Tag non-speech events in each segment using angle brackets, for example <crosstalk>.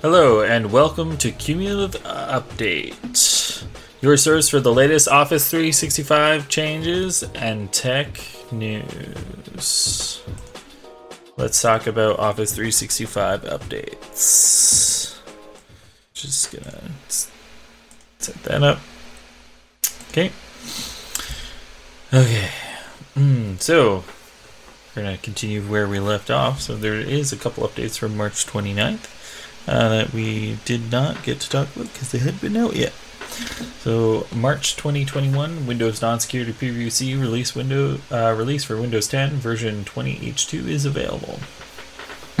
Hello, and welcome to Cumulative Update, your source for the latest Office 365 changes and tech news. Let's talk about Office 365 updates. Just gonna set that up. Okay. Okay. Mm, so, we're to continue where we left off. So, there is a couple updates from March 29th uh, that we did not get to talk about because they hadn't been out yet. So, March 2021, Windows Non-Security Preview C release window uh, release for Windows 10 version 20H2 is available. <clears throat>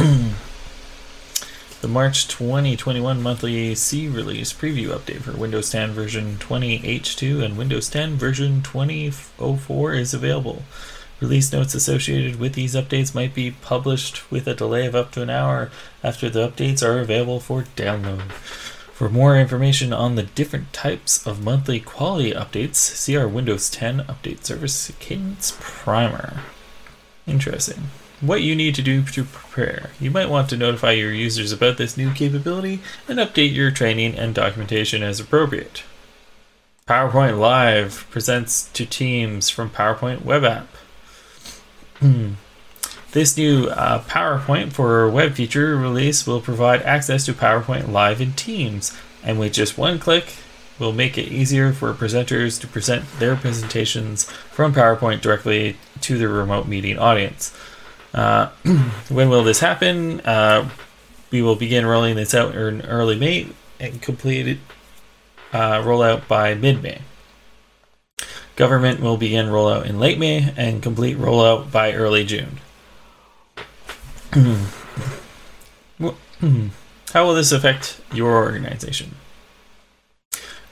the March 2021 monthly C release preview update for Windows 10 version 20H2 and Windows 10 version 2004 is available. Release notes associated with these updates might be published with a delay of up to an hour after the updates are available for download. For more information on the different types of monthly quality updates, see our Windows 10 Update Service Cadence Primer. Interesting. What you need to do to prepare. You might want to notify your users about this new capability and update your training and documentation as appropriate. PowerPoint Live presents to Teams from PowerPoint Web App. Hmm. This new uh, PowerPoint for web feature release will provide access to PowerPoint live in Teams, and with just one click, will make it easier for presenters to present their presentations from PowerPoint directly to the remote meeting audience. Uh, <clears throat> when will this happen? Uh, we will begin rolling this out in early May and complete it uh, rollout by mid May. Government will begin rollout in late May and complete rollout by early June. Hmm. How will this affect your organization?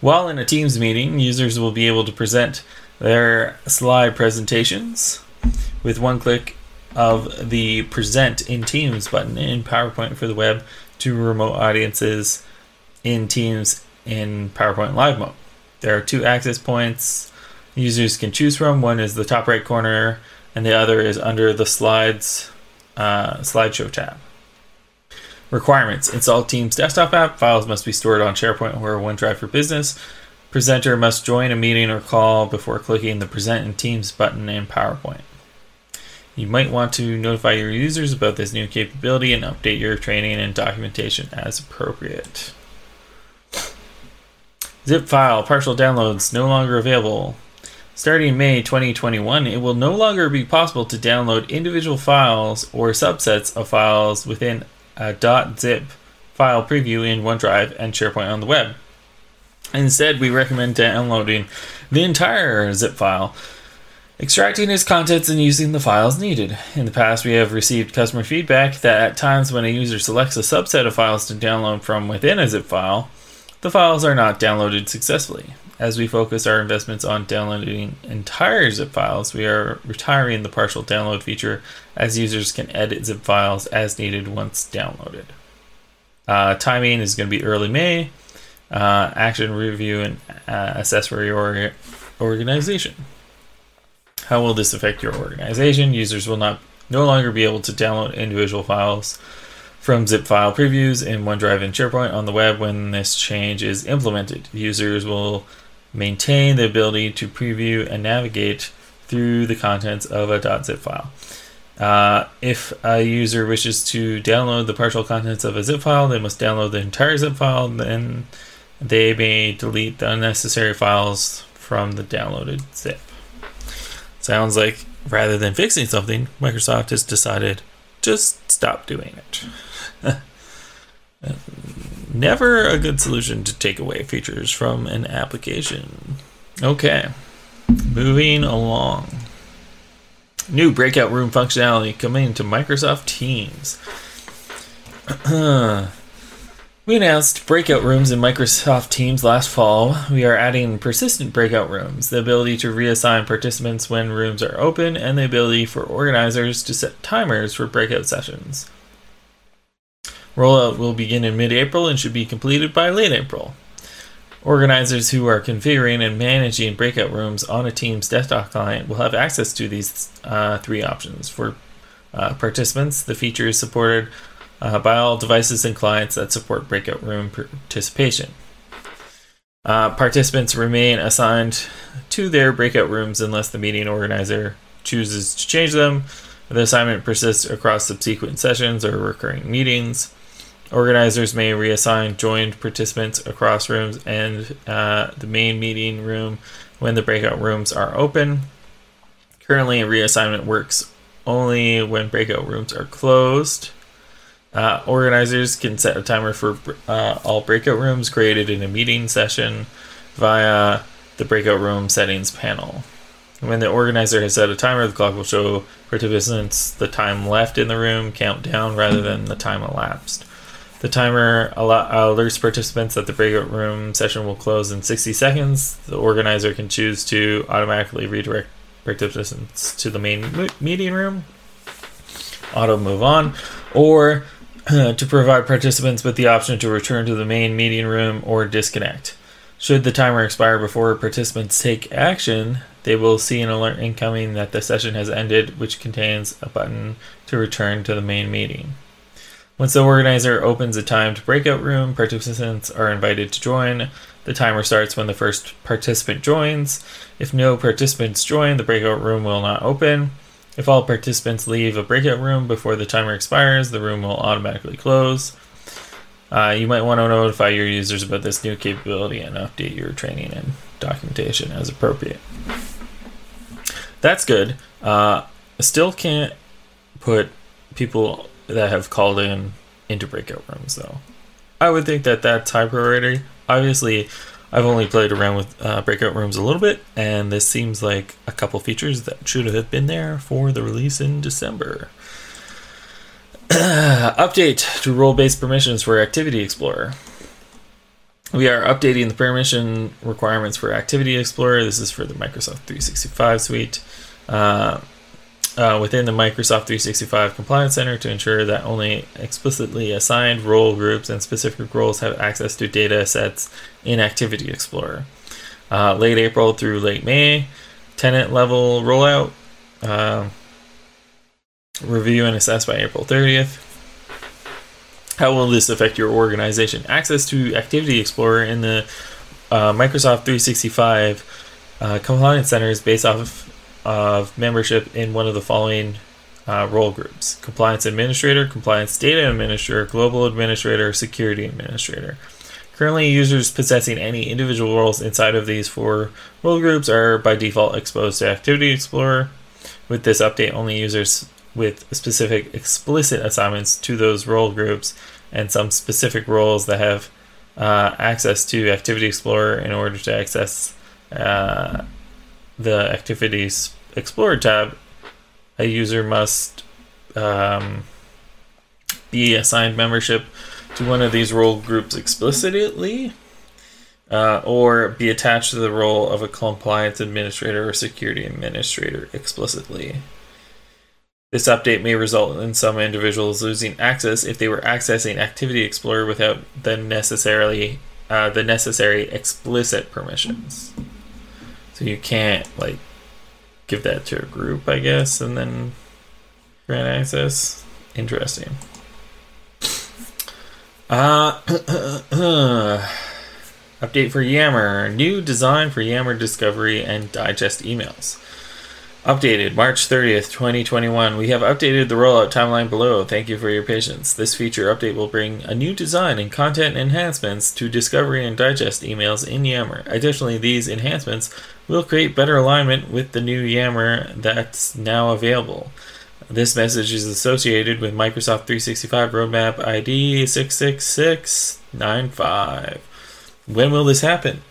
While in a Teams meeting, users will be able to present their slide presentations with one click of the Present in Teams button in PowerPoint for the web to remote audiences in Teams in PowerPoint Live mode. There are two access points users can choose from. One is the top right corner, and the other is under the slides uh, slideshow tab. Requirements Install Teams desktop app. Files must be stored on SharePoint or OneDrive for Business. Presenter must join a meeting or call before clicking the Present in Teams button in PowerPoint. You might want to notify your users about this new capability and update your training and documentation as appropriate. Zip file partial downloads no longer available. Starting May 2021, it will no longer be possible to download individual files or subsets of files within a .zip file preview in OneDrive and SharePoint on the web. Instead, we recommend downloading the entire zip file, extracting its contents and using the files needed. In the past, we have received customer feedback that at times when a user selects a subset of files to download from within a zip file, the files are not downloaded successfully. As we focus our investments on downloading entire zip files, we are retiring the partial download feature as users can edit zip files as needed once downloaded. Uh, timing is going to be early May. Uh, action review and uh, assess for your organization. How will this affect your organization? Users will not no longer be able to download individual files from zip file previews in OneDrive and SharePoint on the web when this change is implemented. Users will maintain the ability to preview and navigate through the contents of a .zip file. Uh, if a user wishes to download the partial contents of a zip file, they must download the entire zip file. Then they may delete the unnecessary files from the downloaded zip. Sounds like rather than fixing something, Microsoft has decided just stop doing it. Never a good solution to take away features from an application. Okay, moving along. New breakout room functionality coming to Microsoft Teams. <clears throat> we announced breakout rooms in Microsoft Teams last fall. We are adding persistent breakout rooms, the ability to reassign participants when rooms are open, and the ability for organizers to set timers for breakout sessions. Rollout will begin in mid April and should be completed by late April. Organizers who are configuring and managing breakout rooms on a Teams desktop client will have access to these uh, three options. For uh, participants, the feature is supported uh, by all devices and clients that support breakout room participation. Uh, participants remain assigned to their breakout rooms unless the meeting organizer chooses to change them. The assignment persists across subsequent sessions or recurring meetings. Organizers may reassign joined participants across rooms and uh, the main meeting room when the breakout rooms are open. Currently, reassignment works only when breakout rooms are closed. Uh, organizers can set a timer for uh, all breakout rooms created in a meeting session via the breakout room settings panel. When the organizer has set a timer, the clock will show participants the time left in the room count down rather than the time elapsed. The timer alerts participants that the breakout room session will close in 60 seconds. The organizer can choose to automatically redirect participants to the main meeting room, auto move on, or <clears throat> to provide participants with the option to return to the main meeting room or disconnect. Should the timer expire before participants take action, they will see an alert incoming that the session has ended, which contains a button to return to the main meeting. Once the organizer opens a timed breakout room, participants are invited to join. The timer starts when the first participant joins. If no participants join, the breakout room will not open. If all participants leave a breakout room before the timer expires, the room will automatically close. Uh, you might want to notify your users about this new capability and update your training and documentation as appropriate. That's good. Uh, still can't put people that have called in into breakout rooms, though. I would think that that's high priority. Obviously, I've only played around with uh, breakout rooms a little bit, and this seems like a couple features that should have been there for the release in December. <clears throat> Update to role based permissions for Activity Explorer. We are updating the permission requirements for Activity Explorer. This is for the Microsoft 365 suite. Uh, uh, within the Microsoft 365 Compliance Center to ensure that only explicitly assigned role groups and specific roles have access to data sets in Activity Explorer. Uh, late April through late May, tenant level rollout. Uh, review and assess by April 30th. How will this affect your organization? Access to Activity Explorer in the uh, Microsoft 365 uh, Compliance Center is based off of membership in one of the following uh, role groups compliance administrator, compliance data administrator, global administrator, security administrator. Currently, users possessing any individual roles inside of these four role groups are by default exposed to Activity Explorer. With this update, only users with specific explicit assignments to those role groups and some specific roles that have uh, access to Activity Explorer in order to access uh, the Activities Explorer tab, a user must um, be assigned membership to one of these role groups explicitly, uh, or be attached to the role of a compliance administrator or security administrator explicitly. This update may result in some individuals losing access if they were accessing Activity Explorer without the necessarily uh, the necessary explicit permissions. So you can't like give that to a group, I guess, and then grant access. Interesting. Uh, <clears throat> update for Yammer. New design for Yammer Discovery and Digest emails. Updated March 30th, 2021. We have updated the rollout timeline below. Thank you for your patience. This feature update will bring a new design and content enhancements to discovery and digest emails in Yammer. Additionally, these enhancements will create better alignment with the new Yammer that's now available. This message is associated with Microsoft 365 Roadmap ID 66695. When will this happen?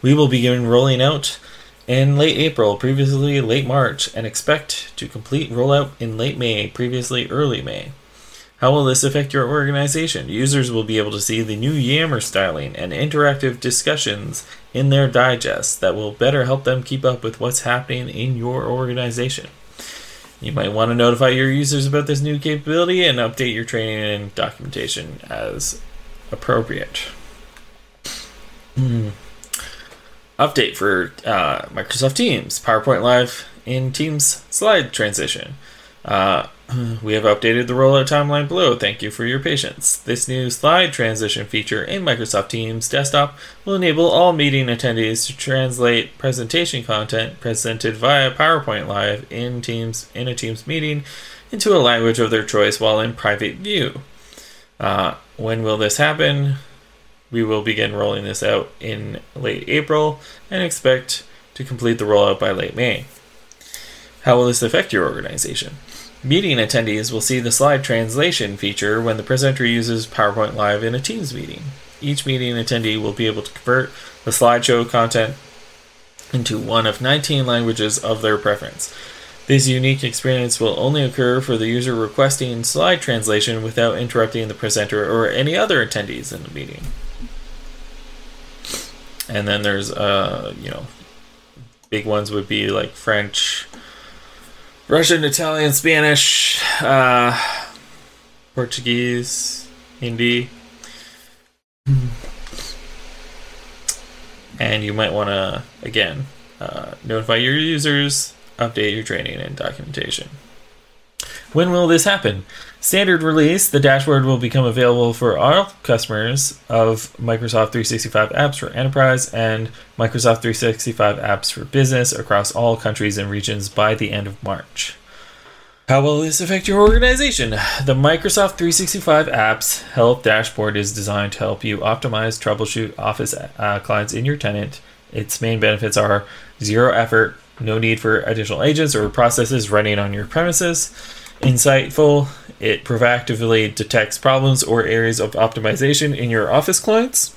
We will begin rolling out in late April, previously late March, and expect to complete rollout in late May, previously early May. How will this affect your organization? Users will be able to see the new Yammer styling and interactive discussions in their digests that will better help them keep up with what's happening in your organization. You might want to notify your users about this new capability and update your training and documentation as appropriate. Hmm. Update for uh, Microsoft Teams, PowerPoint Live in Teams slide transition. Uh, <clears throat> We have updated the rollout timeline below. Thank you for your patience. This new slide transition feature in Microsoft Teams desktop will enable all meeting attendees to translate presentation content presented via PowerPoint Live in Teams in a Teams meeting into a language of their choice while in private view. Uh, when will this happen? We will begin rolling this out in late April and expect to complete the rollout by late May. How will this affect your organization? Meeting attendees will see the slide translation feature when the presenter uses PowerPoint Live in a Teams meeting. Each meeting attendee will be able to convert the slideshow content into one of 19 languages of their preference. This unique experience will only occur for the user requesting slide translation without interrupting the presenter or any other attendees in the meeting. And then there's, uh, you know, big ones would be like French, Russian, Italian, Spanish, uh, Portuguese, Hindi. And you might want to, again, uh, notify your users, update your training and documentation. When will this happen? Standard release, the dashboard will become available for all customers of Microsoft 365 apps for enterprise and Microsoft 365 apps for business across all countries and regions by the end of March. How will this affect your organization? The Microsoft 365 apps help dashboard is designed to help you optimize, troubleshoot Office uh, clients in your tenant. Its main benefits are zero effort, no need for additional agents or processes running on your premises insightful. It proactively detects problems or areas of optimization in your Office clients.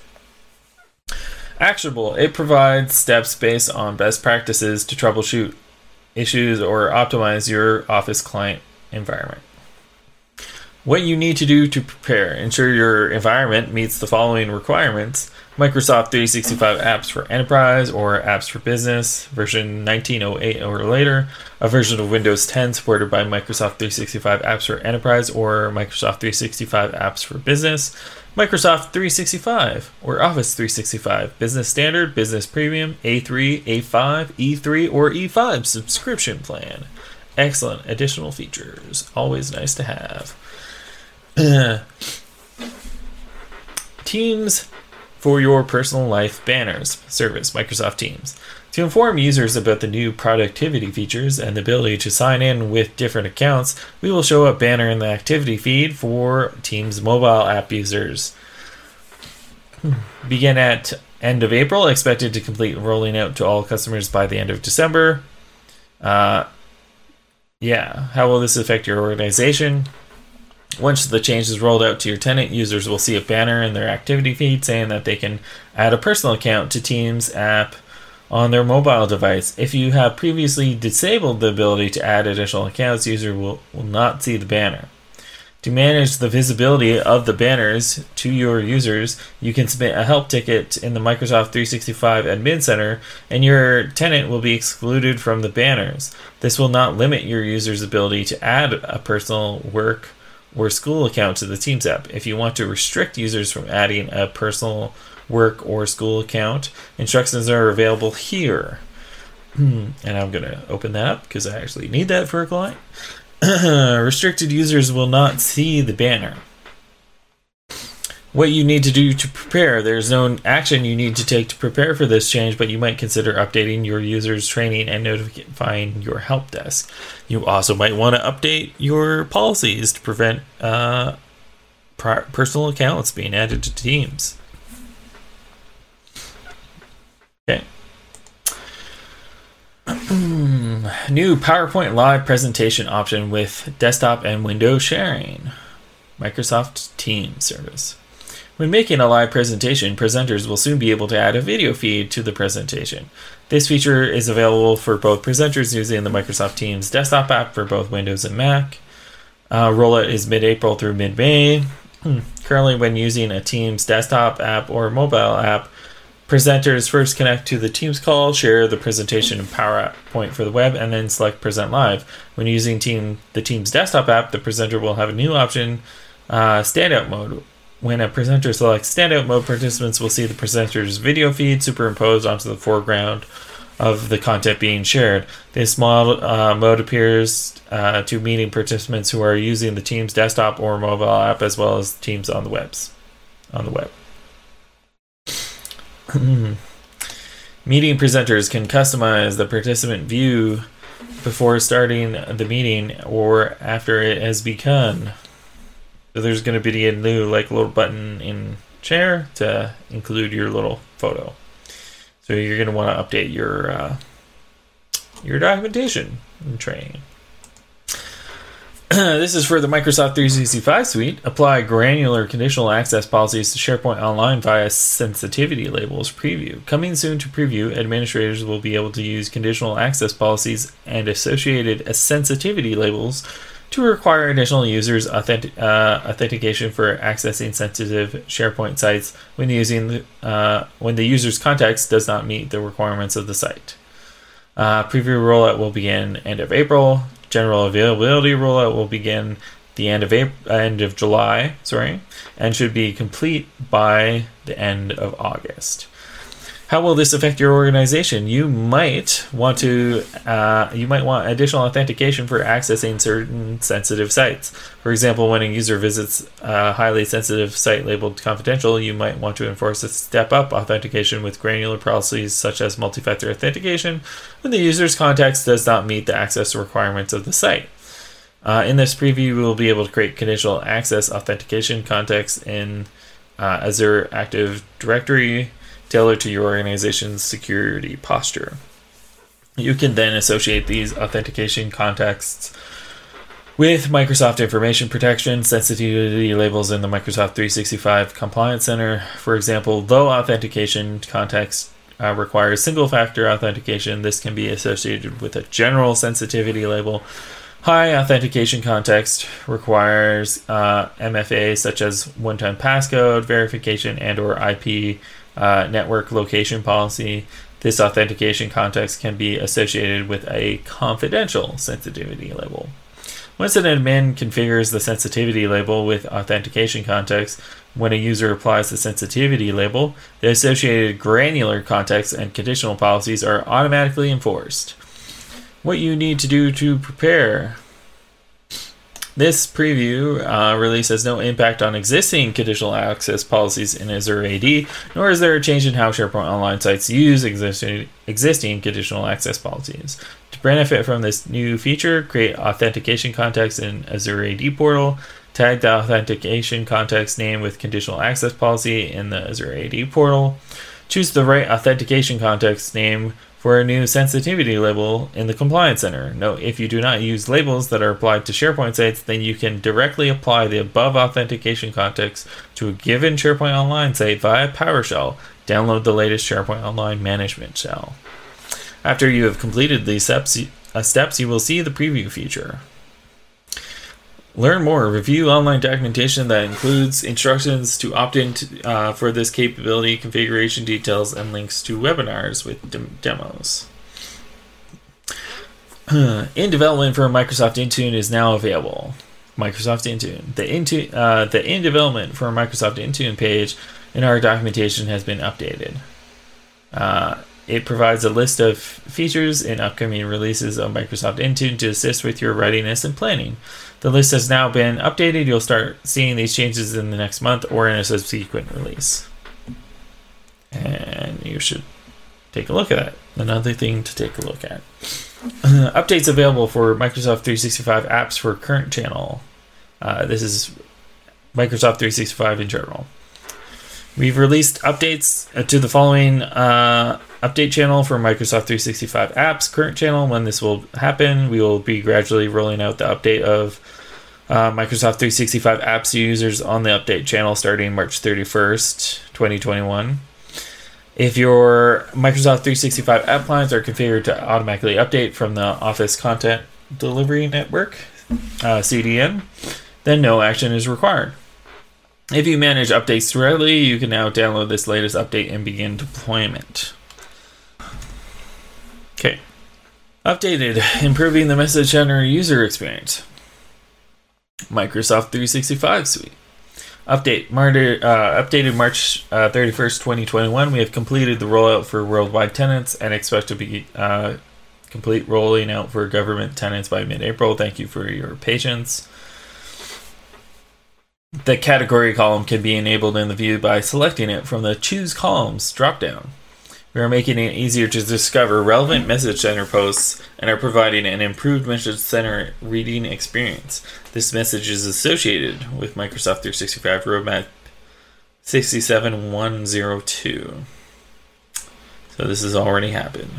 Actionable. It provides steps based on best practices to troubleshoot issues or optimize your Office client environment. What you need to do to prepare. Ensure your environment meets the following requirements Microsoft 365 apps for enterprise or apps for business, version 1908 or later, a version of Windows 10 supported by Microsoft 365 apps for enterprise or Microsoft 365 apps for business, Microsoft 365 or Office 365 Business Standard, Business Premium, A3, A5, E3, or E5 subscription plan. Excellent additional features. Always nice to have. <clears throat> Teams for your personal life banners service, Microsoft Teams. To inform users about the new productivity features and the ability to sign in with different accounts, we will show a banner in the activity feed for Teams mobile app users. Begin at end of April, expected to complete rolling out to all customers by the end of December. Uh, yeah, how will this affect your organization? Once the change is rolled out to your tenant, users will see a banner in their activity feed saying that they can add a personal account to Teams app on their mobile device. If you have previously disabled the ability to add additional accounts, user will, will not see the banner. To manage the visibility of the banners to your users, you can submit a help ticket in the Microsoft 365 Admin Center, and your tenant will be excluded from the banners. This will not limit your user's ability to add a personal work or school account to the Teams app. If you want to restrict users from adding a personal work or school account, instructions are available here. Hmm, and I'm going to open that up because I actually need that for a client. <coughs> Restricted users will not see the banner what you need to do to prepare. There's no action you need to take to prepare for this change, but you might consider updating your users' training and notifying your help desk. You also might want to update your policies to prevent uh, personal accounts being added to Teams. Okay. <clears throat> New PowerPoint Live presentation option with desktop and window sharing. Microsoft Teams service. When making a live presentation, presenters will soon be able to add a video feed to the presentation. This feature is available for both presenters using the Microsoft Teams desktop app for both Windows and Mac. Uh, rollout is mid April through mid May. Hmm. Currently, when using a Teams desktop app or mobile app, presenters first connect to the Teams call, share the presentation in PowerPoint for the web, and then select Present Live. When using team, the Teams desktop app, the presenter will have a new option, uh, Standout Mode, when a presenter selects standout mode, participants will see the presenter's video feed superimposed onto the foreground of the content being shared. This mod, uh, mode appears uh, to meeting participants who are using the Teams desktop or mobile app, as well as Teams on the webs on the web. meeting presenters can customize the participant view before starting the meeting or after it has begun. There's going to be a new like little button in share to include your little photo. So you're going to want to update your uh, your documentation and training. <clears throat> this is for the Microsoft 365 suite. Apply granular conditional access policies to SharePoint Online via sensitivity labels preview. Coming soon to preview, administrators will be able to use conditional access policies and associated sensitivity labels to require additional users authentic, uh, authentication for accessing sensitive SharePoint sites when using uh, when the user's context does not meet the requirements of the site. Uh, preview rollout will begin end of April. General availability rollout will begin the end of April, end of July, sorry, and should be complete by the end of August. How will this affect your organization? You might want to, uh, you might want additional authentication for accessing certain sensitive sites. For example, when a user visits a highly sensitive site labeled confidential, you might want to enforce a step-up authentication with granular policies such as multi-factor authentication when the user's context does not meet the access requirements of the site. Uh, in this preview, we will be able to create conditional access authentication context in uh, Azure Active Directory tailored to your organization's security posture. You can then associate these authentication contexts with Microsoft Information Protection sensitivity labels in the Microsoft 365 Compliance Center. For example, though authentication context uh, requires single factor authentication, this can be associated with a general sensitivity label. High authentication context requires uh, MFA such as one-time passcode verification and or IP uh, network location policy, this authentication context can be associated with a confidential sensitivity label. Once an admin configures the sensitivity label with authentication context, when a user applies the sensitivity label, the associated granular context and conditional policies are automatically enforced. What you need to do to prepare this preview uh, release has no impact on existing conditional access policies in Azure AD, nor is there a change in how SharePoint Online sites use existing, existing conditional access policies. To benefit from this new feature, create authentication context in Azure AD portal, tag the authentication context name with conditional access policy in the Azure AD portal, choose the right authentication context name for a new sensitivity label in the Compliance Center. Note, if you do not use labels that are applied to SharePoint sites, then you can directly apply the above authentication context to a given SharePoint Online site via PowerShell. Download the latest SharePoint Online management shell. After you have completed these steps, uh, steps you will see the preview feature. Learn more. Review online documentation that includes instructions to opt in to, uh, for this capability, configuration details, and links to webinars with dem- demos. <clears throat> in development for Microsoft Intune is now available. Microsoft Intune. The Intune, uh, the in development for Microsoft Intune page in our documentation has been updated. Uh, it provides a list of features in upcoming releases of Microsoft Intune to assist with your readiness and planning. The list has now been updated. You'll start seeing these changes in the next month or in a subsequent release. And you should take a look at that. Another thing to take a look at. <clears throat> Updates available for Microsoft 365 apps for current channel. Uh, this is Microsoft 365 in general. We've released updates to the following uh, update channel for Microsoft 365 apps. Current channel, when this will happen, we will be gradually rolling out the update of uh, Microsoft 365 apps users on the update channel starting March 31st, 2021. If your Microsoft 365 app clients are configured to automatically update from the Office Content Delivery Network, uh, CDN, then no action is required. If you manage updates directly, you can now download this latest update and begin deployment. Okay. Updated, improving the message center user experience. Microsoft 365 suite. Update Martyr, uh, updated March uh, 31st, 2021. We have completed the rollout for worldwide tenants and expect to be uh, complete rolling out for government tenants by mid April. Thank you for your patience. The category column can be enabled in the view by selecting it from the Choose Columns dropdown. We are making it easier to discover relevant Message Center posts and are providing an improved Message Center reading experience. This message is associated with Microsoft 365 Roadmap 67102. So this has already happened.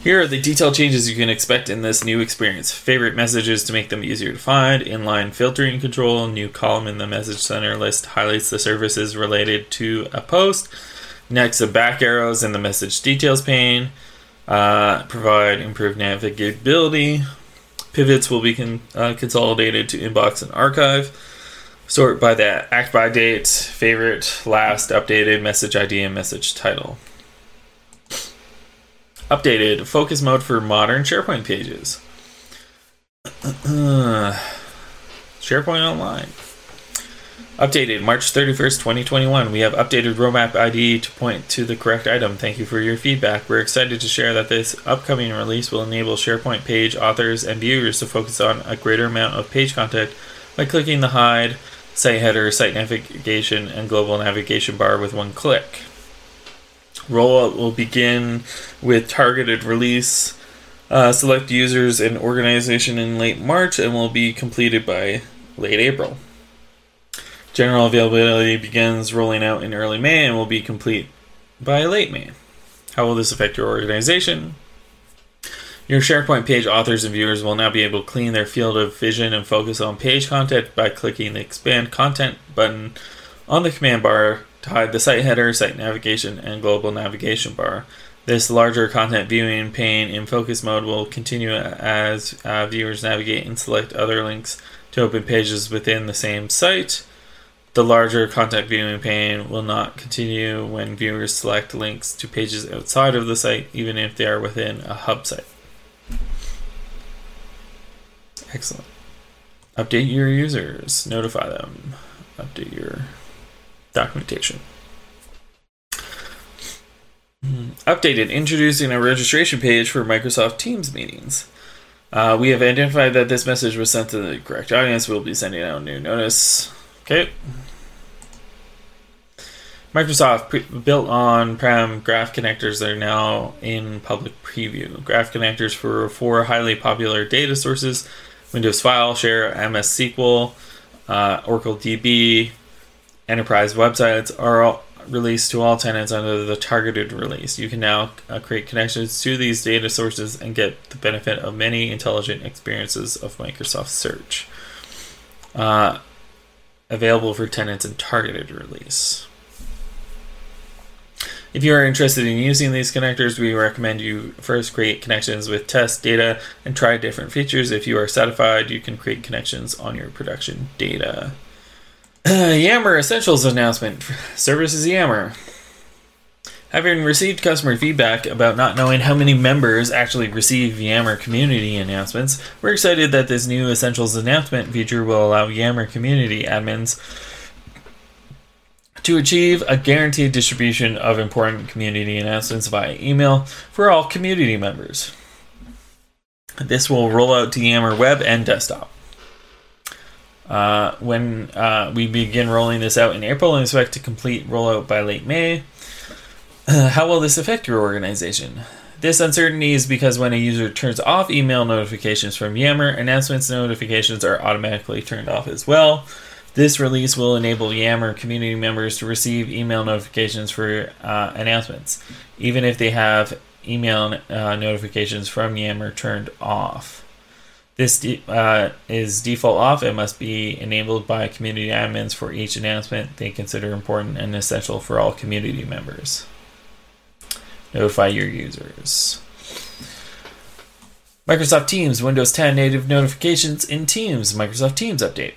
Here are the detailed changes you can expect in this new experience. Favorite messages to make them easier to find, inline filtering control, new column in the message center list highlights the services related to a post. Next, the back arrows in the message details pane uh, provide improved navigability. Pivots will be con- uh, consolidated to inbox and archive. Sort by the act by date, favorite, last, updated, message ID, and message title. Updated focus mode for modern SharePoint pages. <clears throat> SharePoint Online. Updated March 31st, 2021. We have updated roadmap ID to point to the correct item. Thank you for your feedback. We're excited to share that this upcoming release will enable SharePoint page authors and viewers to focus on a greater amount of page content by clicking the hide, site header, site navigation, and global navigation bar with one click. Rollout will begin with targeted release. Uh, select users and organization in late March and will be completed by late April. General availability begins rolling out in early May and will be complete by late May. How will this affect your organization? Your SharePoint page authors and viewers will now be able to clean their field of vision and focus on page content by clicking the Expand Content button on the command bar to hide the site header, site navigation, and global navigation bar. This larger content viewing pane in focus mode will continue as uh, viewers navigate and select other links to open pages within the same site. The larger content viewing pane will not continue when viewers select links to pages outside of the site, even if they are within a hub site. Excellent. Update your users, notify them, update your documentation. Hmm. Updated, introducing a registration page for Microsoft Teams meetings. Uh, we have identified that this message was sent to the correct audience. We'll be sending out a new notice. Okay. Microsoft pre- built on prem graph connectors that are now in public preview. Graph connectors for four highly popular data sources Windows File Share, MS SQL, uh, Oracle DB, enterprise websites are all released to all tenants under the targeted release. You can now uh, create connections to these data sources and get the benefit of many intelligent experiences of Microsoft Search. Uh, available for tenants in targeted release. If you are interested in using these connectors, we recommend you first create connections with test data and try different features. If you are satisfied, you can create connections on your production data. <clears throat> Yammer Essentials announcement. <laughs> Services Yammer. Having received customer feedback about not knowing how many members actually receive Yammer community announcements, we're excited that this new Essentials announcement feature will allow Yammer community admins to achieve a guaranteed distribution of important community announcements via email for all community members. This will roll out to Yammer web and desktop. Uh, when uh, we begin rolling this out in April and expect to complete rollout by late May. Uh, how will this affect your organization? This uncertainty is because when a user turns off email notifications from Yammer, announcements notifications are automatically turned off as well. This release will enable Yammer community members to receive email notifications for uh, announcements, even if they have email uh, notifications from Yammer turned off. This de- uh, is default off and must be enabled by community admins for each announcement they consider important and essential for all community members. Notify your users. Microsoft Teams Windows 10 native notifications in Teams Microsoft Teams update.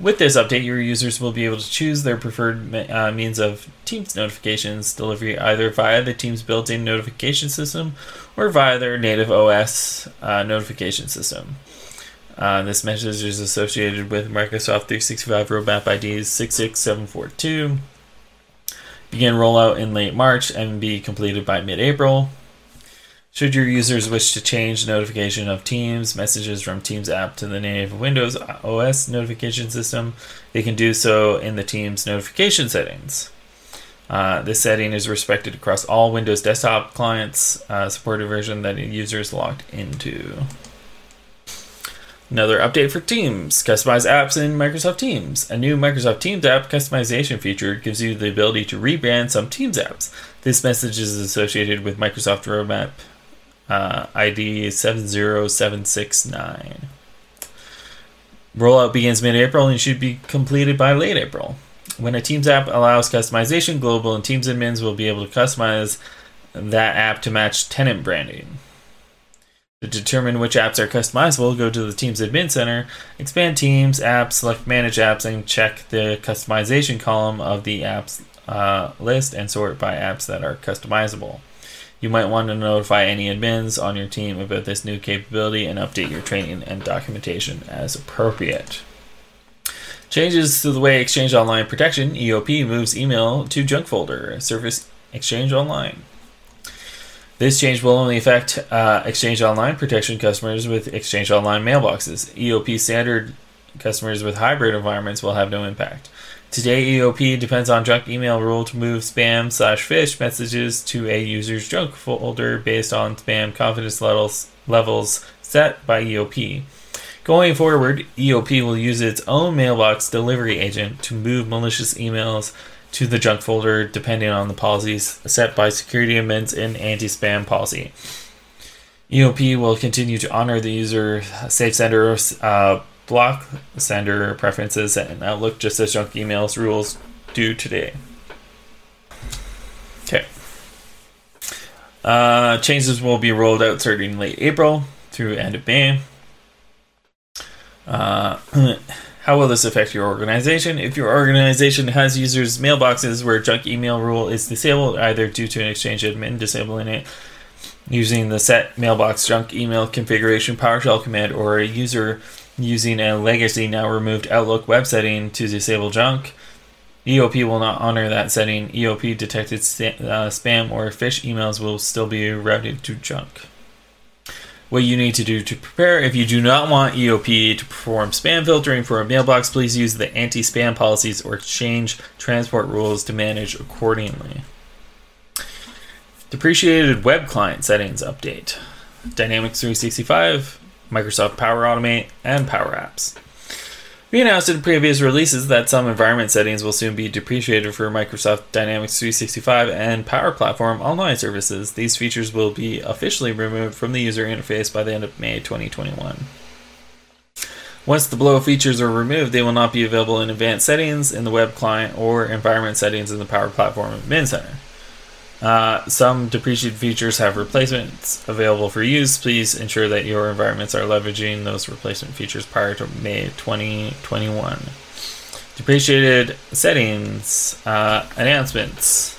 With this update, your users will be able to choose their preferred uh, means of Teams notifications delivery either via the Teams built in notification system or via their native OS uh, notification system. Uh, this message is associated with Microsoft 365 Roadmap IDs 66742. Begin rollout in late March and be completed by mid April. Should your users wish to change notification of Teams messages from Teams app to the native Windows OS notification system, they can do so in the Teams notification settings. Uh, this setting is respected across all Windows desktop clients, uh, supported version that a user is logged into. Another update for Teams. Customize apps in Microsoft Teams. A new Microsoft Teams app customization feature gives you the ability to rebrand some Teams apps. This message is associated with Microsoft Roadmap uh, ID 70769. Rollout begins mid April and should be completed by late April. When a Teams app allows customization, Global and Teams admins will be able to customize that app to match tenant branding. To determine which apps are customizable, go to the Teams Admin Center, expand Teams, Apps, select Manage Apps, and check the customization column of the apps uh, list and sort by apps that are customizable. You might want to notify any admins on your team about this new capability and update your training and documentation as appropriate. Changes to the way Exchange Online Protection EOP moves email to junk folder. Service Exchange Online. This change will only affect uh, Exchange Online protection customers with Exchange Online mailboxes. EOP standard customers with hybrid environments will have no impact. Today, EOP depends on junk email rule to move spam slash phish messages to a user's junk folder based on spam confidence levels, levels set by EOP. Going forward, EOP will use its own mailbox delivery agent to move malicious emails to the junk folder depending on the policies set by security admins and anti spam policy. EOP will continue to honor the user safe sender uh, block sender preferences and Outlook just as junk emails rules do today. Okay. Uh, changes will be rolled out starting late April through end of May. Uh, <clears throat> how will this affect your organization? If your organization has users' mailboxes where junk email rule is disabled, either due to an Exchange admin disabling it using the set mailbox junk email configuration PowerShell command, or a user using a legacy now removed Outlook web setting to disable junk, EOP will not honor that setting. EOP detected uh, spam or phish emails will still be routed to junk what you need to do to prepare. If you do not want EOP to perform spam filtering for a mailbox, please use the anti spam policies or change transport rules to manage accordingly. Depreciated web client settings update Dynamics 365, Microsoft Power Automate, and Power Apps. We announced in previous releases that some environment settings will soon be depreciated for Microsoft Dynamics 365 and Power Platform online services. These features will be officially removed from the user interface by the end of May 2021. Once the below features are removed, they will not be available in advanced settings in the web client or environment settings in the Power Platform Admin Center. Uh, some depreciated features have replacements available for use. Please ensure that your environments are leveraging those replacement features prior to May 2021. Depreciated settings, uh, announcements,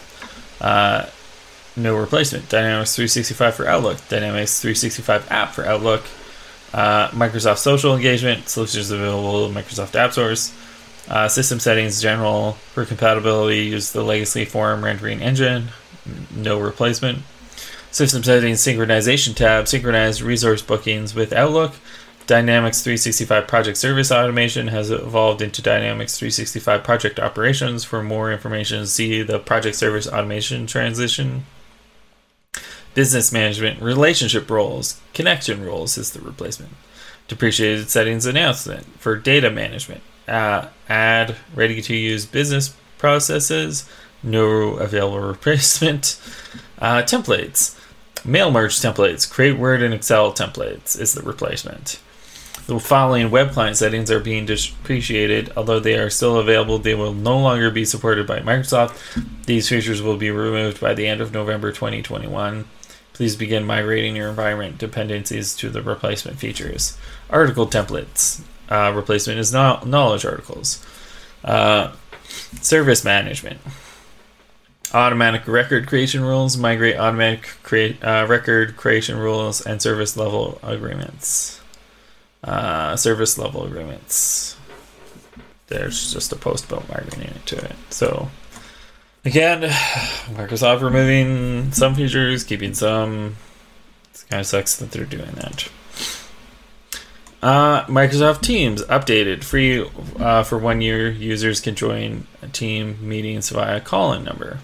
uh, no replacement. Dynamics 365 for Outlook, Dynamics 365 app for Outlook, uh, Microsoft Social Engagement, solutions available Microsoft App. Uh, system settings general for compatibility use the legacy form rendering engine no replacement. System settings synchronization tab, synchronize resource bookings with Outlook. Dynamics 365 Project Service Automation has evolved into Dynamics 365 Project Operations. For more information, see the Project Service Automation transition. Business Management Relationship Roles, Connection Roles is the replacement. Depreciated Settings Announcement for Data Management. Uh, add ready to use business processes no available <laughs> replacement. Uh, templates. Mail merge templates. Create Word and Excel templates is the replacement. The following web client settings are being depreciated. Although they are still available, they will no longer be supported by Microsoft. These features will be removed by the end of November 2021. Please begin migrating your environment dependencies to the replacement features. Article templates. Uh, replacement is not knowledge articles. Uh, service management automatic record creation rules, migrate automatic create uh, record creation rules, and service level agreements. uh, service level agreements. There's just a post about marketing to it. So again, Microsoft removing some features, keeping some. It kind of sucks that they're doing that. Uh, Microsoft Teams updated free uh, for one year. Users can join a team meetings via call-in number.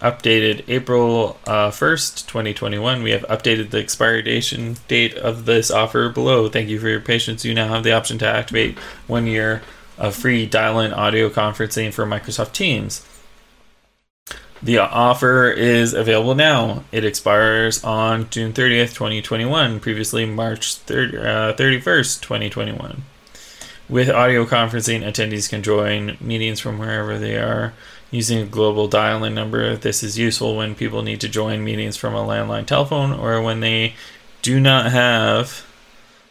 Updated April uh, 1st, 2021. We have updated the expiration date of this offer below. Thank you for your patience. You now have the option to activate one year of free dial-in audio conferencing for Microsoft Teams. The offer is available now. It expires on June 30th, 2021, previously March 30, uh, 31st, 2021. With audio conferencing, attendees can join meetings from wherever they are using a global dial in number. This is useful when people need to join meetings from a landline telephone or when they do not have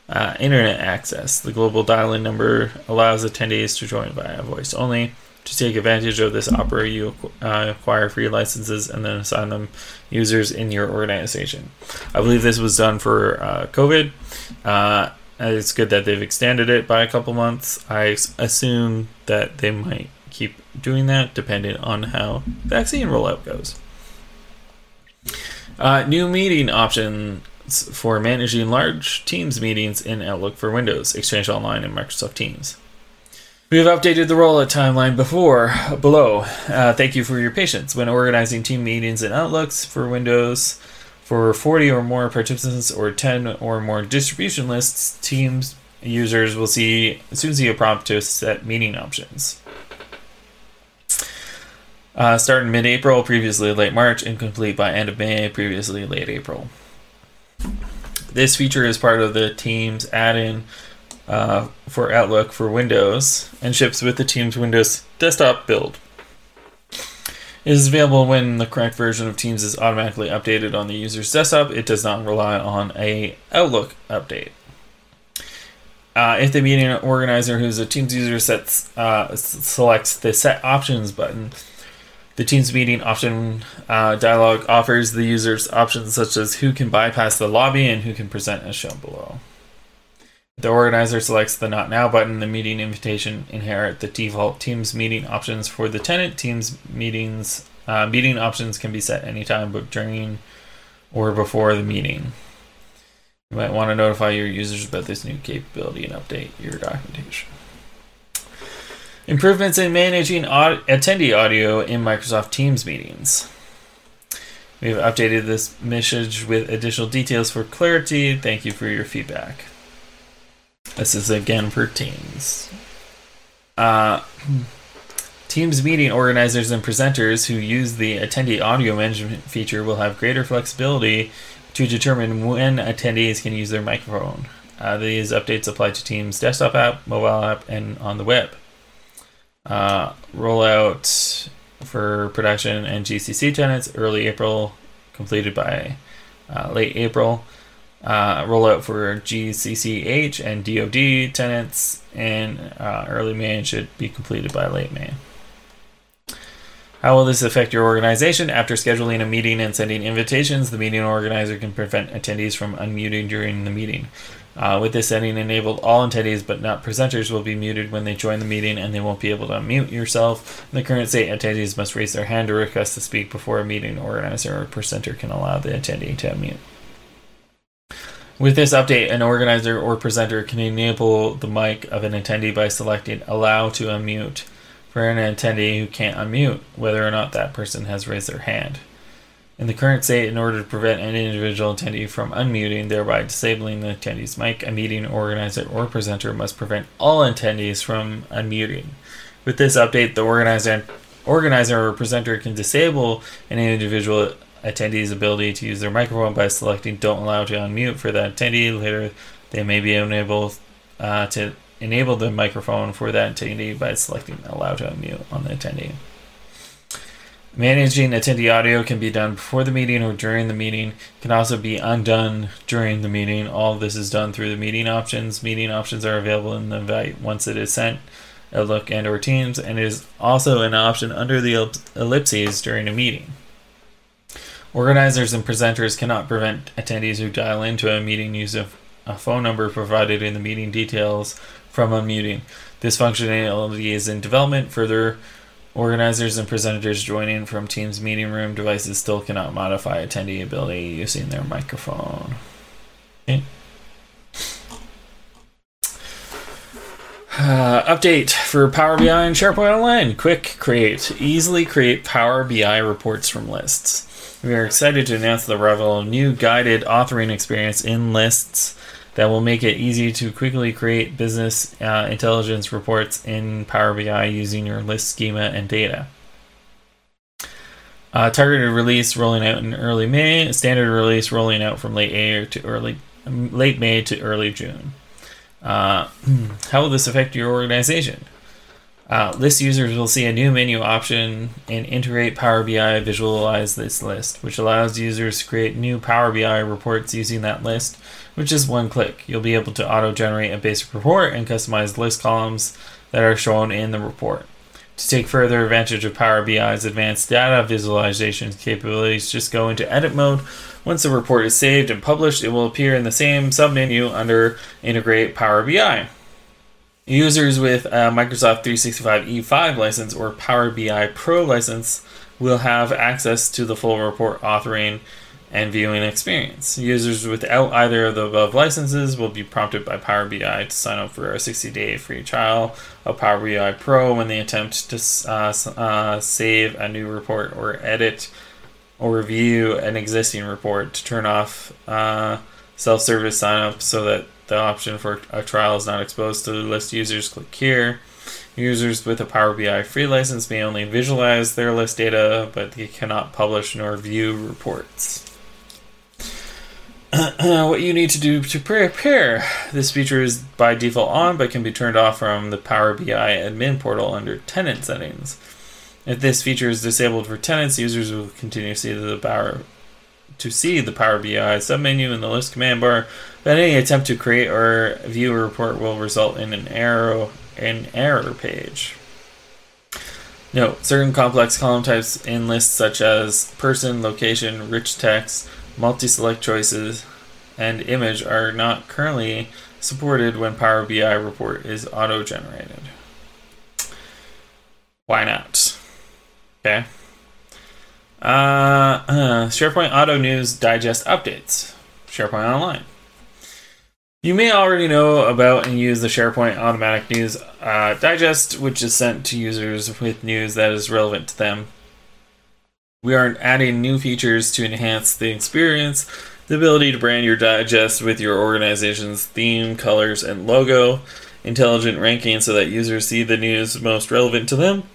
uh, internet access. The global dial in number allows attendees to join via voice only. To take advantage of this offer, you uh, acquire free licenses and then assign them users in your organization. I believe this was done for uh, COVID. Uh, it's good that they've extended it by a couple months. I assume that they might keep doing that depending on how vaccine rollout goes. Uh, new meeting options for managing large Teams meetings in Outlook for Windows, Exchange Online, and Microsoft Teams. We have updated the rollout timeline before below. Uh, thank you for your patience. When organizing team meetings in Outlooks for Windows for 40 or more participants or 10 or more distribution lists, Teams users will see soon see a prompt to set meeting options. Uh, start in mid-April, previously late March, and complete by end of May, previously late April. This feature is part of the Teams add-in uh, for Outlook for Windows and ships with the Teams Windows desktop build. It is available when the correct version of Teams is automatically updated on the user's desktop. It does not rely on a Outlook update. Uh, if the meeting organizer who's a Teams user sets uh, selects the Set Options button, the Teams meeting option uh, dialog offers the users options such as who can bypass the lobby and who can present as shown below. The organizer selects the Not Now button. The meeting invitation inherit the default Teams meeting options for the tenant. Teams meetings uh, meeting options can be set anytime, but during or before the meeting. You might want to notify your users about this new capability and update your documentation. Improvements in managing aud- attendee audio in Microsoft Teams meetings. We've updated this message with additional details for clarity. Thank you for your feedback. This is again for Teams. Uh, Teams meeting organizers and presenters who use the attendee audio management feature will have greater flexibility to determine when attendees can use their microphone. Uh, these updates apply to Teams desktop app, mobile app, and on the web. Uh, rollout for production and GCC tenants early April, completed by uh, late April uh, rollout for GCCH and DoD tenants in uh, early May and should be completed by late May. How will this affect your organization? After scheduling a meeting and sending invitations, the meeting organizer can prevent attendees from unmuting during the meeting. Uh, with this setting enabled, all attendees but not presenters will be muted when they join the meeting and they won't be able to unmute yourself. In the current state, attendees must raise their hand to request to speak before a meeting organizer or presenter can allow the attendee to unmute. With this update, an organizer or presenter can enable the mic of an attendee by selecting Allow to Unmute for an attendee who can't unmute, whether or not that person has raised their hand. In the current state, in order to prevent an individual attendee from unmuting, thereby disabling the attendee's mic, a meeting organizer or presenter must prevent all attendees from unmuting. With this update, the organizer, organizer or presenter can disable an individual attendee's ability to use their microphone by selecting don't allow to unmute for that attendee. Later, they may be unable uh, to enable the microphone for that attendee by selecting allow to unmute on the attendee. Managing attendee audio can be done before the meeting or during the meeting. Can also be undone during the meeting. All this is done through the meeting options. Meeting options are available in the invite once it is sent. Outlook and or Teams, and is also an option under the ellipses during a meeting. Organizers and presenters cannot prevent attendees who dial into a meeting using a phone number provided in the meeting details from unmuting. This functionality is in development. Further, organizers and presenters joining from Teams meeting room devices still cannot modify attendee ability using their microphone. Okay. Uh, update for Power BI and SharePoint Online. Quick create. Easily create Power BI reports from lists. We are excited to announce the arrival of new guided authoring experience in lists that will make it easy to quickly create business uh, intelligence reports in Power BI using your list schema and data. Uh, targeted release rolling out in early May. Standard release rolling out from late May to early late May to early June. Uh, <clears throat> how will this affect your organization? Uh, list users will see a new menu option and integrate Power BI visualize this list, which allows users to create new Power BI reports using that list, which is one click. You'll be able to auto generate a basic report and customize list columns that are shown in the report. To take further advantage of Power BI's advanced data visualization capabilities, just go into edit mode once the report is saved and published, it will appear in the same submenu under Integrate Power BI. Users with a Microsoft 365 E5 license or Power BI Pro license will have access to the full report authoring and viewing experience. Users without either of the above licenses will be prompted by Power BI to sign up for a 60 day free trial of Power BI Pro when they attempt to uh, uh, save a new report or edit or review an existing report to turn off uh, self-service sign-up so that the option for a trial is not exposed to the list users. Click here. Users with a Power BI free license may only visualize their list data, but they cannot publish nor view reports. <clears throat> what you need to do to prepare. This feature is by default on, but can be turned off from the Power BI admin portal under tenant settings. If this feature is disabled for tenants, users will continue to see the power to see the Power BI submenu in the list command bar. But any attempt to create or view a report will result in an error an error page. Note, certain complex column types in lists such as person, location, rich text, multi-select choices, and image are not currently supported when Power BI report is auto-generated. Why not? Okay. Uh, uh, <clears throat> SharePoint Auto News Digest updates. SharePoint Online. You may already know about and use the SharePoint Automatic News uh, Digest, which is sent to users with news that is relevant to them. We are adding new features to enhance the experience, the ability to brand your digest with your organization's theme, colors, and logo, intelligent ranking so that users see the news most relevant to them,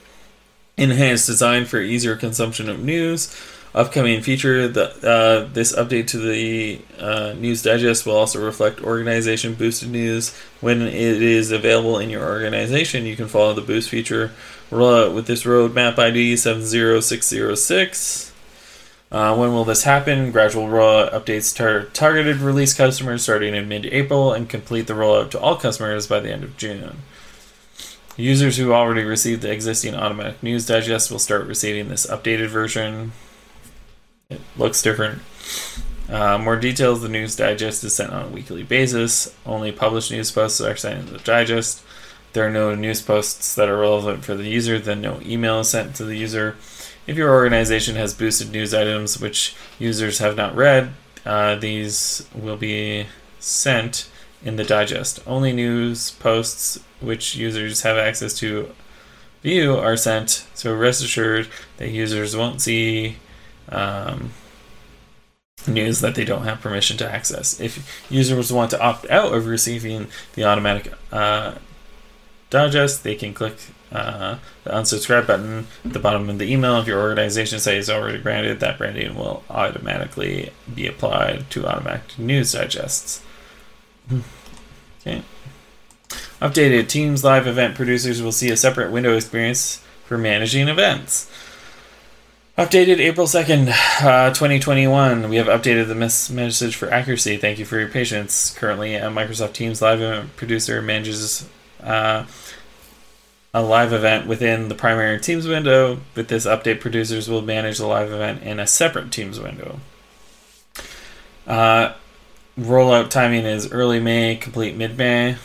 enhanced design for easier consumption of news. Upcoming feature that uh, this update to the uh, news digest will also reflect organization boosted news when it is available in your organization. You can follow the boost feature rollout with this roadmap ID 70606. Uh, when will this happen? Gradual rollout updates tar- targeted release customers starting in mid April and complete the rollout to all customers by the end of June. Users who already received the existing automatic news digest will start receiving this updated version. It looks different. Uh, more details the news digest is sent on a weekly basis. Only published news posts are sent in the digest. There are no news posts that are relevant for the user, then no email is sent to the user. If your organization has boosted news items which users have not read, uh, these will be sent in the digest. Only news posts which users have access to view are sent, so rest assured that users won't see um, news that they don't have permission to access. If users want to opt out of receiving the automatic uh, digest, they can click uh, the unsubscribe button at the bottom of the email. If your organization says is already branded, that branding will automatically be applied to automatic news digests. Okay. Updated Teams Live event producers will see a separate window experience for managing events. Updated April 2nd, uh, 2021. We have updated the message for accuracy. Thank you for your patience. Currently, a Microsoft Teams Live event producer manages uh, a live event within the primary Teams window. With this update, producers will manage the live event in a separate Teams window. Uh, rollout timing is early May, complete mid May.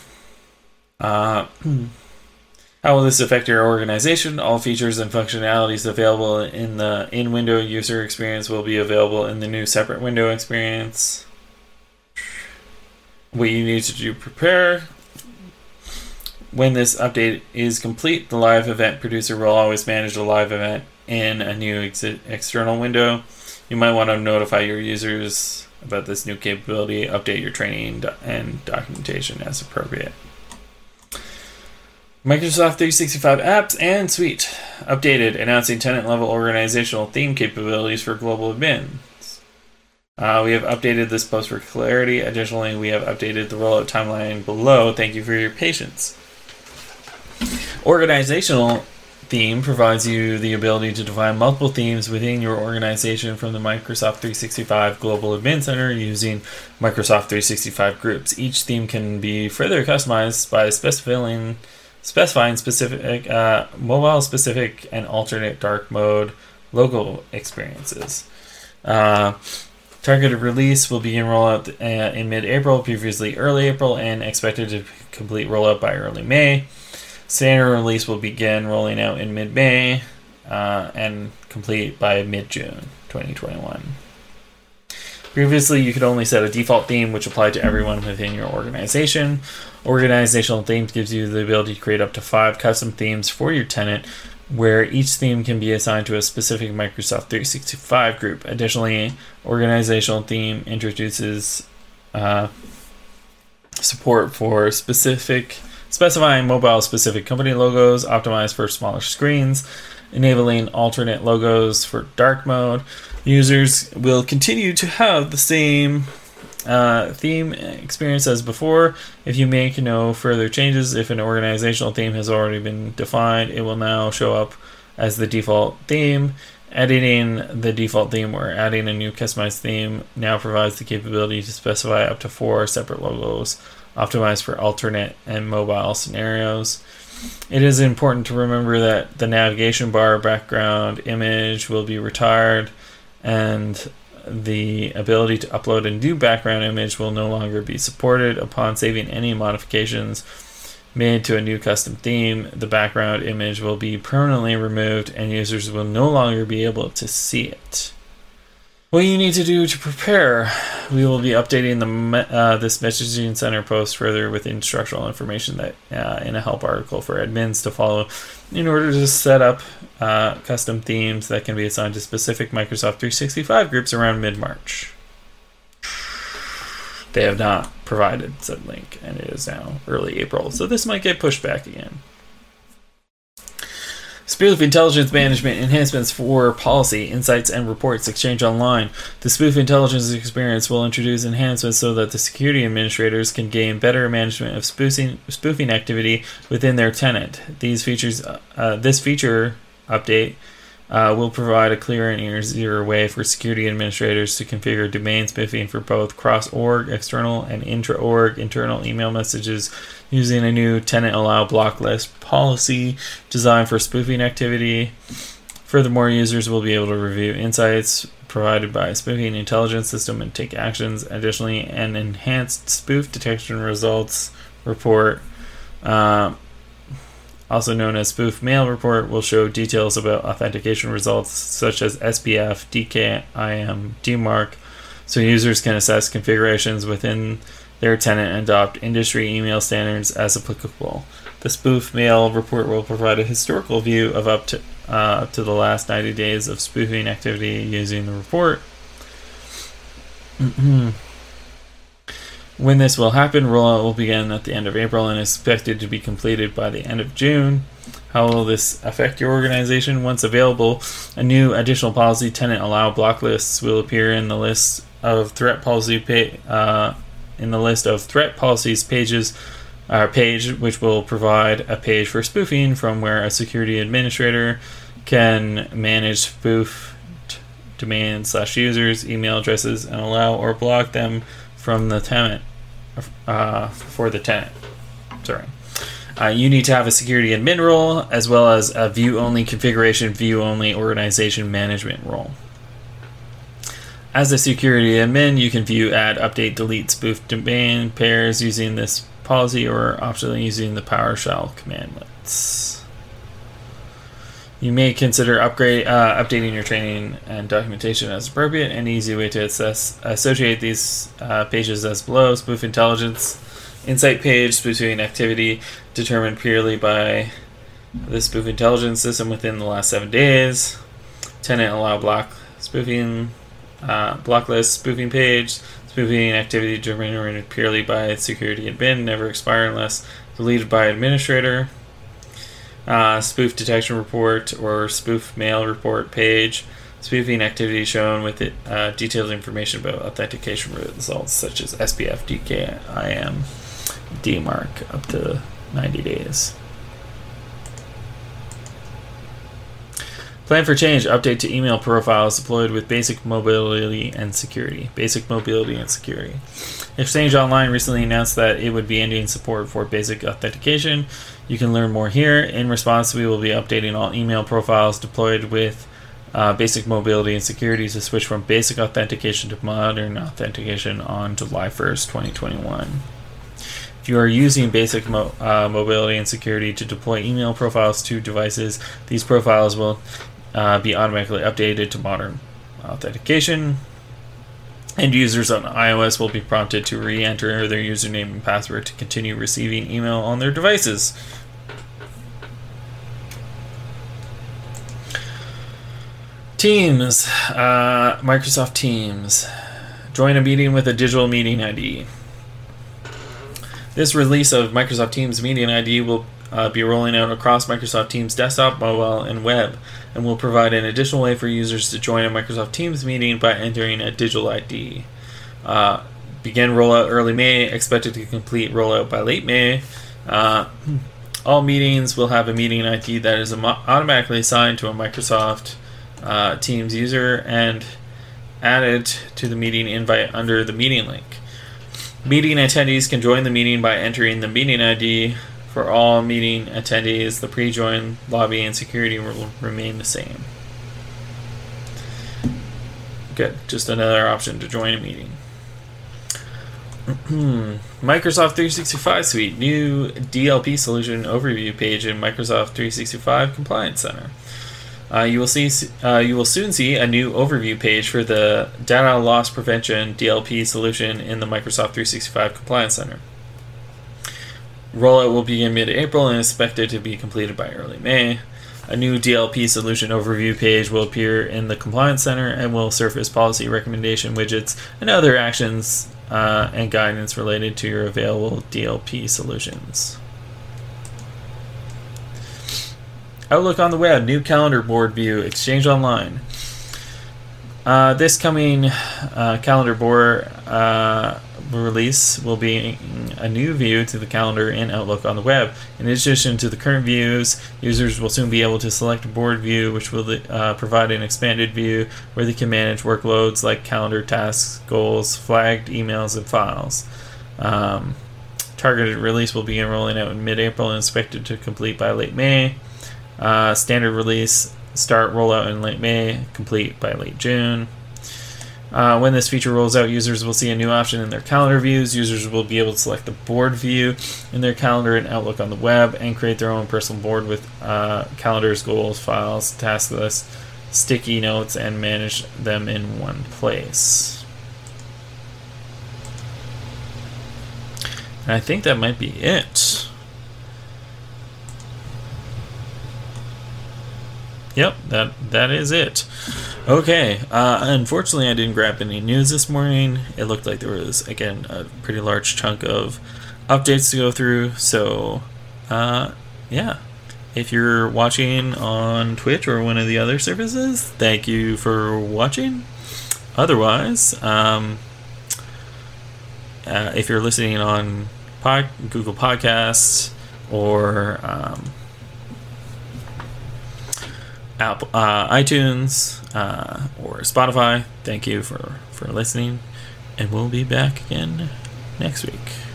Uh, <clears throat> how will this affect your organization? All features and functionalities available in the in window user experience will be available in the new separate window experience. What you need to do prepare. When this update is complete, the live event producer will always manage the live event in a new ex- external window. You might want to notify your users about this new capability, update your training and documentation as appropriate. Microsoft 365 apps and suite updated, announcing tenant level organizational theme capabilities for global admins. Uh, we have updated this post for clarity. Additionally, we have updated the rollout timeline below. Thank you for your patience. Organizational theme provides you the ability to define multiple themes within your organization from the Microsoft 365 Global Admin Center using Microsoft 365 groups. Each theme can be further customized by specifying specifying specific uh, mobile specific and alternate dark mode logo experiences. Uh, targeted release will begin rollout uh, in mid-April, previously early April, and expected to complete rollout by early May. Standard release will begin rolling out in mid May uh, and complete by mid June 2021. Previously, you could only set a default theme which applied to everyone within your organization. Organizational themes gives you the ability to create up to five custom themes for your tenant, where each theme can be assigned to a specific Microsoft 365 group. Additionally, organizational theme introduces uh, support for specific specifying mobile specific company logos optimized for smaller screens, enabling alternate logos for dark mode. Users will continue to have the same uh, theme experience as before. If you make no further changes, if an organizational theme has already been defined, it will now show up as the default theme. Editing the default theme or adding a new customized theme now provides the capability to specify up to four separate logos optimized for alternate and mobile scenarios. It is important to remember that the navigation bar background image will be retired and the ability to upload a new background image will no longer be supported upon saving any modifications made to a new custom theme. The background image will be permanently removed and users will no longer be able to see it. What you need to do to prepare. We will be updating the uh, this messaging center post further with instructional information that uh, in a help article for admins to follow in order to set up uh, custom themes that can be assigned to specific Microsoft 365 groups around mid March. They have not provided said link, and it is now early April, so this might get pushed back again. Spoof intelligence management enhancements for policy, insights, and reports exchange online. The Spoof intelligence experience will introduce enhancements so that the security administrators can gain better management of spoofing, spoofing activity within their tenant. These features, uh, this feature update uh, will provide a clear and easier way for security administrators to configure domain spoofing for both cross org, external, and intra org internal email messages using a new tenant allow block list policy designed for spoofing activity. Furthermore, users will be able to review insights provided by a spoofing intelligence system and take actions. Additionally, an enhanced spoof detection results report, uh, also known as spoof mail report, will show details about authentication results such as SPF, DKIM, DMARC, so users can assess configurations within their tenant and adopt industry email standards as applicable. The spoof mail report will provide a historical view of up to uh, up to the last 90 days of spoofing activity using the report. <clears throat> when this will happen, rollout will begin at the end of April and is expected to be completed by the end of June. How will this affect your organization? Once available, a new additional policy tenant allow block lists will appear in the list of threat policy uh, in the list of threat policies pages uh, page, which will provide a page for spoofing from where a security administrator can manage spoof domains slash users, email addresses, and allow or block them from the tenant uh, for the tenant. Sorry. Uh, you need to have a security admin role as well as a view only configuration, view only organization management role. as a security admin, you can view, add, update, delete spoof domain pairs using this policy or optionally using the PowerShell commandlets. You may consider upgrade uh, updating your training and documentation as appropriate. An easy way to assess associate these uh, pages as below: spoof intelligence, insight page, spoofing activity determined purely by the spoof intelligence system within the last seven days. Tenant allow block spoofing, uh, block list spoofing page, spoofing activity determined purely by security admin, never expire unless deleted by administrator. Uh, spoof detection report or spoof mail report page. Spoofing activity shown with it, uh, detailed information about authentication results such as SPF, DKIM, DMARC up to 90 days. Plan for change. Update to email profiles deployed with basic mobility and security. Basic mobility and security. Exchange Online recently announced that it would be ending support for basic authentication. You can learn more here. In response, we will be updating all email profiles deployed with uh, basic mobility and security to switch from basic authentication to modern authentication on July 1st, 2021. If you are using basic mo- uh, mobility and security to deploy email profiles to devices, these profiles will uh, be automatically updated to modern authentication. And users on iOS will be prompted to re enter their username and password to continue receiving email on their devices. Teams, uh, Microsoft Teams. Join a meeting with a digital meeting ID. This release of Microsoft Teams Meeting ID will uh, be rolling out across Microsoft Teams desktop, mobile, and web, and will provide an additional way for users to join a Microsoft Teams meeting by entering a digital ID. Uh, begin rollout early May, expected to complete rollout by late May. Uh, all meetings will have a meeting ID that is automatically assigned to a Microsoft uh, Teams user and added to the meeting invite under the meeting link. Meeting attendees can join the meeting by entering the meeting ID for all meeting attendees, the pre join lobby and security will remain the same. Good, just another option to join a meeting. <clears throat> Microsoft 365 Suite, new DLP solution overview page in Microsoft 365 Compliance Center. Uh, you will see uh, you will soon see a new overview page for the data loss prevention DLP solution in the Microsoft 365 Compliance Center. Rollout will begin mid April and is expected to be completed by early May. A new DLP solution overview page will appear in the Compliance Center and will surface policy recommendation widgets and other actions uh, and guidance related to your available DLP solutions. Outlook on the web, new calendar board view, Exchange Online. Uh, this coming uh, calendar board uh, release will be a new view to the calendar in Outlook on the web. In addition to the current views, users will soon be able to select a board view, which will uh, provide an expanded view where they can manage workloads like calendar tasks, goals, flagged emails, and files. Um, targeted release will begin rolling out in mid April and expected to complete by late May. Uh, standard release start rollout in late May, complete by late June. Uh, when this feature rolls out, users will see a new option in their calendar views. Users will be able to select the board view in their calendar and Outlook on the web and create their own personal board with uh, calendars, goals, files, task lists, sticky notes, and manage them in one place. And I think that might be it. Yep, that that is it. Okay. Uh, unfortunately, I didn't grab any news this morning. It looked like there was again a pretty large chunk of updates to go through. So, uh, yeah. If you're watching on Twitch or one of the other services, thank you for watching. Otherwise, um, uh, if you're listening on pod- Google Podcasts or um, Apple, uh, iTunes, uh, or Spotify. Thank you for, for listening, and we'll be back again next week.